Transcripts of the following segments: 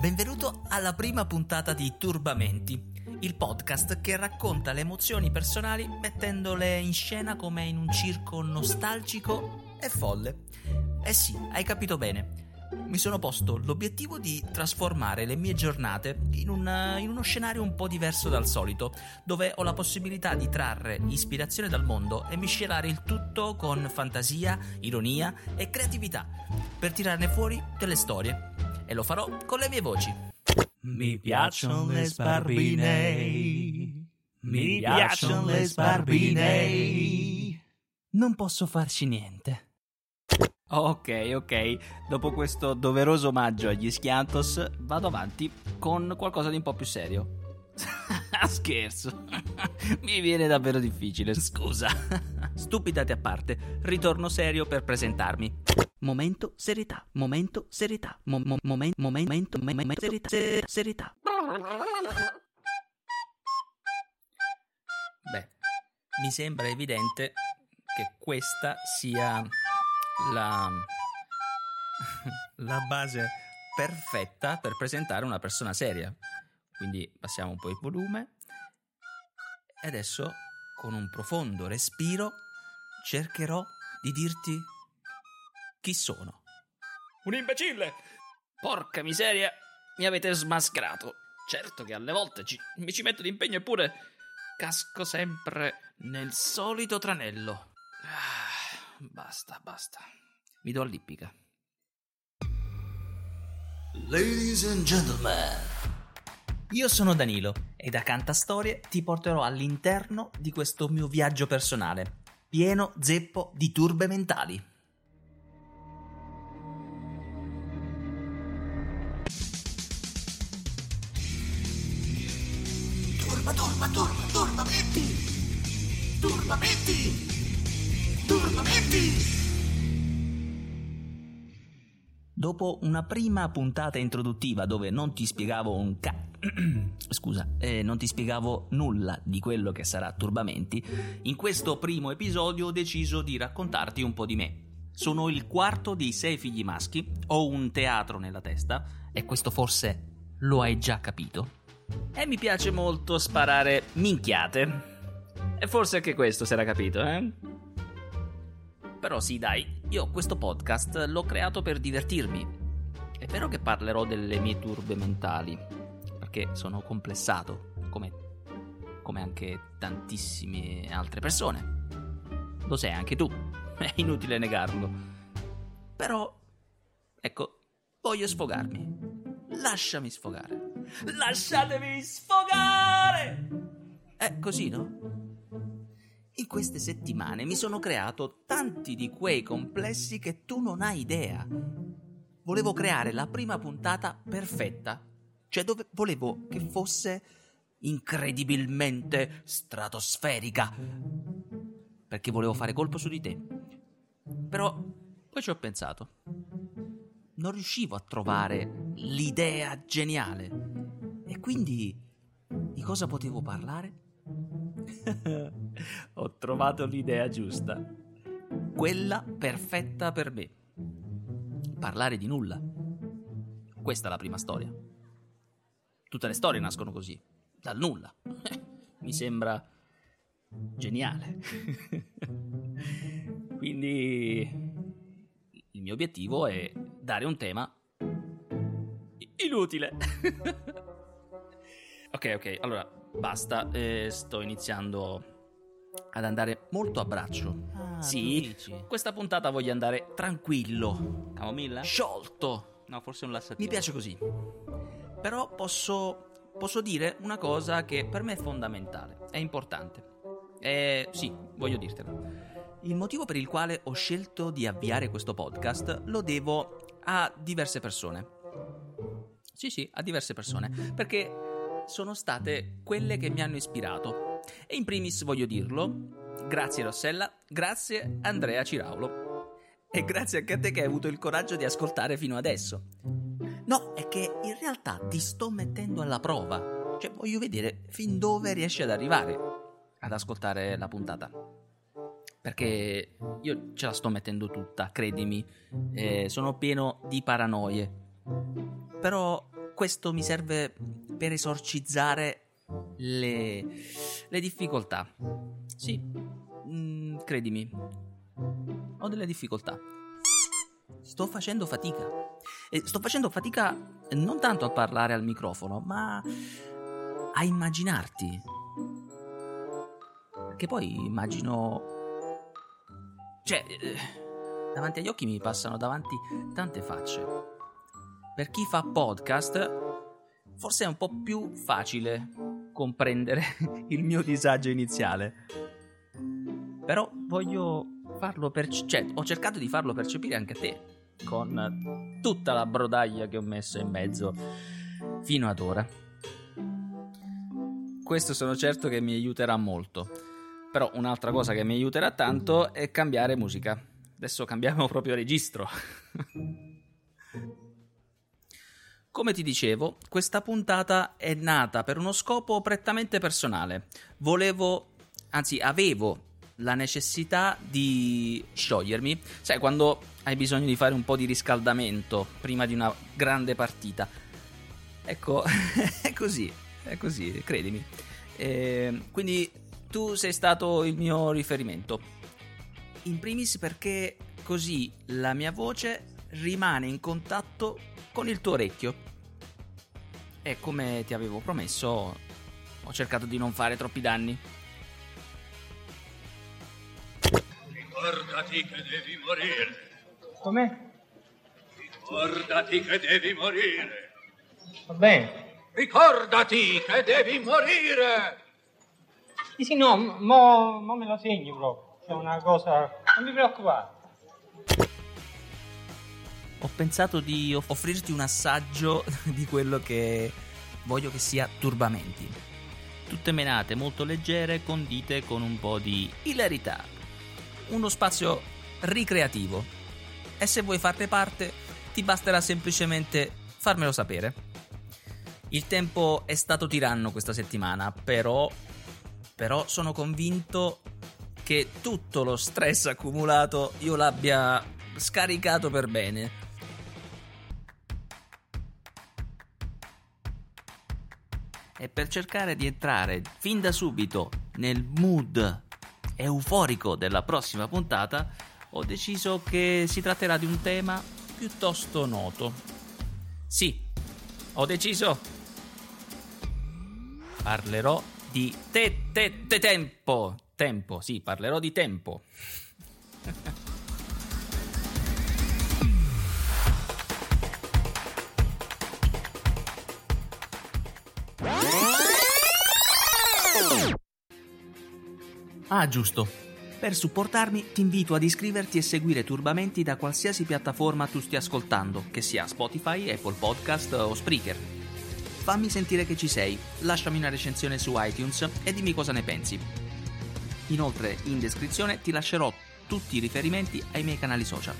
Benvenuto alla prima puntata di Turbamenti, il podcast che racconta le emozioni personali mettendole in scena come in un circo nostalgico e folle. Eh sì, hai capito bene. Mi sono posto l'obiettivo di trasformare le mie giornate in, una, in uno scenario un po' diverso dal solito, dove ho la possibilità di trarre ispirazione dal mondo e miscelare il tutto con fantasia, ironia e creatività, per tirarne fuori delle storie e lo farò con le mie voci. Mi piacciono le sbarbine. Mi piacciono le sbarbine. Non posso farci niente. Ok, ok, dopo questo doveroso omaggio agli Schiantos vado avanti con qualcosa di un po' più serio. Scherzo, mi viene davvero difficile, scusa. Stupidate a parte, ritorno serio per presentarmi. Momento serietà, momento serietà, mo- mo- momen- momento, momento serietà, ser- serietà. Beh, mi sembra evidente che questa sia la la base perfetta per presentare una persona seria. Quindi passiamo un po' il volume e adesso con un profondo respiro cercherò di dirti chi sono. Un imbecille! Porca miseria, mi avete smascherato. Certo che alle volte ci, mi ci metto d'impegno eppure casco sempre nel solito tranello. Ah, basta, basta. Mi do all'ippica. Ladies and gentlemen. Io sono Danilo e da Cantastorie ti porterò all'interno di questo mio viaggio personale, pieno zeppo di turbe mentali. Turba, turba, turba, turbamenti. Turbamenti. Dopo una prima puntata introduttiva dove non ti spiegavo un ca... Scusa, eh, non ti spiegavo nulla di quello che sarà Turbamenti, in questo primo episodio ho deciso di raccontarti un po' di me. Sono il quarto dei sei figli maschi, ho un teatro nella testa, e questo forse lo hai già capito. E mi piace molto sparare minchiate. E forse anche questo si era capito, eh? Però sì, dai, io questo podcast l'ho creato per divertirmi. È vero che parlerò delle mie turbe mentali, perché sono complessato, come, come anche tantissime altre persone. Lo sei anche tu, è inutile negarlo. Però, ecco, voglio sfogarmi. Lasciami sfogare. Lasciatemi sfogare! È così, no? In queste settimane mi sono creato tanti di quei complessi che tu non hai idea. Volevo creare la prima puntata perfetta, cioè dove volevo che fosse incredibilmente stratosferica, perché volevo fare colpo su di te. Però poi ci ho pensato. Non riuscivo a trovare l'idea geniale. E quindi di cosa potevo parlare? Ho trovato l'idea giusta. Quella perfetta per me. Parlare di nulla. Questa è la prima storia. Tutte le storie nascono così, dal nulla. Mi sembra geniale. Quindi il mio obiettivo è dare un tema inutile. ok, ok, allora basta, eh, sto iniziando ad andare molto a braccio. Ah, sì, questa puntata voglio andare tranquillo. Camomilla? Sciolto. No, forse un lassativo. Mi piace così. Però posso, posso dire una cosa che per me è fondamentale, è importante. Eh, sì, voglio dirtelo. Il motivo per il quale ho scelto di avviare questo podcast lo devo a diverse persone. Sì, sì, a diverse persone. Perché sono state quelle che mi hanno ispirato. E in primis voglio dirlo, grazie Rossella, grazie Andrea Ciraulo. E grazie anche a te che hai avuto il coraggio di ascoltare fino adesso. No, è che in realtà ti sto mettendo alla prova. Cioè, voglio vedere fin dove riesci ad arrivare ad ascoltare la puntata. Perché io ce la sto mettendo tutta, credimi. Eh, sono pieno di paranoie. Però questo mi serve per esorcizzare le, le difficoltà. Sì, mm, credimi, ho delle difficoltà. Sto facendo fatica. E sto facendo fatica non tanto a parlare al microfono, ma a immaginarti. Perché poi immagino... Cioè, eh, davanti agli occhi mi passano davanti tante facce. Per chi fa podcast, forse è un po' più facile comprendere il mio disagio iniziale. Però voglio farlo percepire, cioè, ho cercato di farlo percepire anche a te, con tutta la brodaglia che ho messo in mezzo fino ad ora. Questo sono certo che mi aiuterà molto. Però un'altra cosa che mi aiuterà tanto è cambiare musica. Adesso cambiamo proprio registro. Come ti dicevo, questa puntata è nata per uno scopo prettamente personale. Volevo, anzi avevo la necessità di sciogliermi. Sai, quando hai bisogno di fare un po' di riscaldamento prima di una grande partita. Ecco, è così, è così, credimi. E quindi tu sei stato il mio riferimento. In primis perché così la mia voce rimane in contatto con il tuo orecchio. E come ti avevo promesso, ho cercato di non fare troppi danni. Ricordati che devi morire. Come? Ricordati che devi morire. Va bene. Ricordati che devi morire. Sì, sì, no, mo, mo me lo segni proprio. C'è una cosa... Non mi preoccupare. Ho pensato di off- offrirti un assaggio di quello che voglio che sia Turbamenti. Tutte menate molto leggere, condite con un po' di hilarità. Uno spazio ricreativo. E se vuoi farne parte, ti basterà semplicemente farmelo sapere. Il tempo è stato tiranno questa settimana, però, però sono convinto che tutto lo stress accumulato io l'abbia scaricato per bene. E per cercare di entrare fin da subito nel mood euforico della prossima puntata, ho deciso che si tratterà di un tema piuttosto noto. Sì, ho deciso. Parlerò di te, te, te tempo. Tempo, sì, parlerò di tempo. Ah, giusto. Per supportarmi ti invito ad iscriverti e seguire Turbamenti da qualsiasi piattaforma tu stia ascoltando, che sia Spotify, Apple Podcast o Spreaker. Fammi sentire che ci sei, lasciami una recensione su iTunes e dimmi cosa ne pensi. Inoltre, in descrizione ti lascerò tutti i riferimenti ai miei canali social.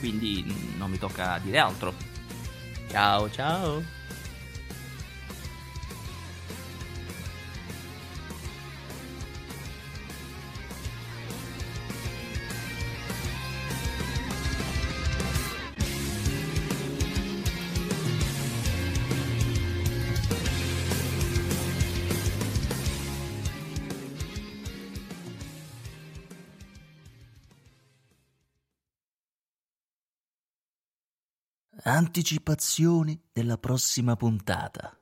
Quindi non mi tocca dire altro. Ciao ciao! Anticipazioni della prossima puntata.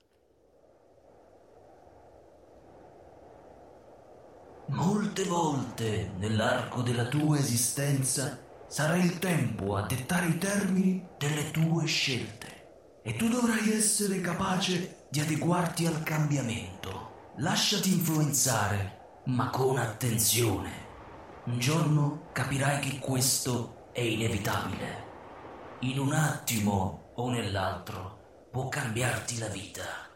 Molte volte nell'arco della tua esistenza sarà il tempo a dettare i termini delle tue scelte e tu dovrai essere capace di adeguarti al cambiamento. Lasciati influenzare, ma con attenzione. Un giorno capirai che questo è inevitabile. In un attimo o nell'altro può cambiarti la vita.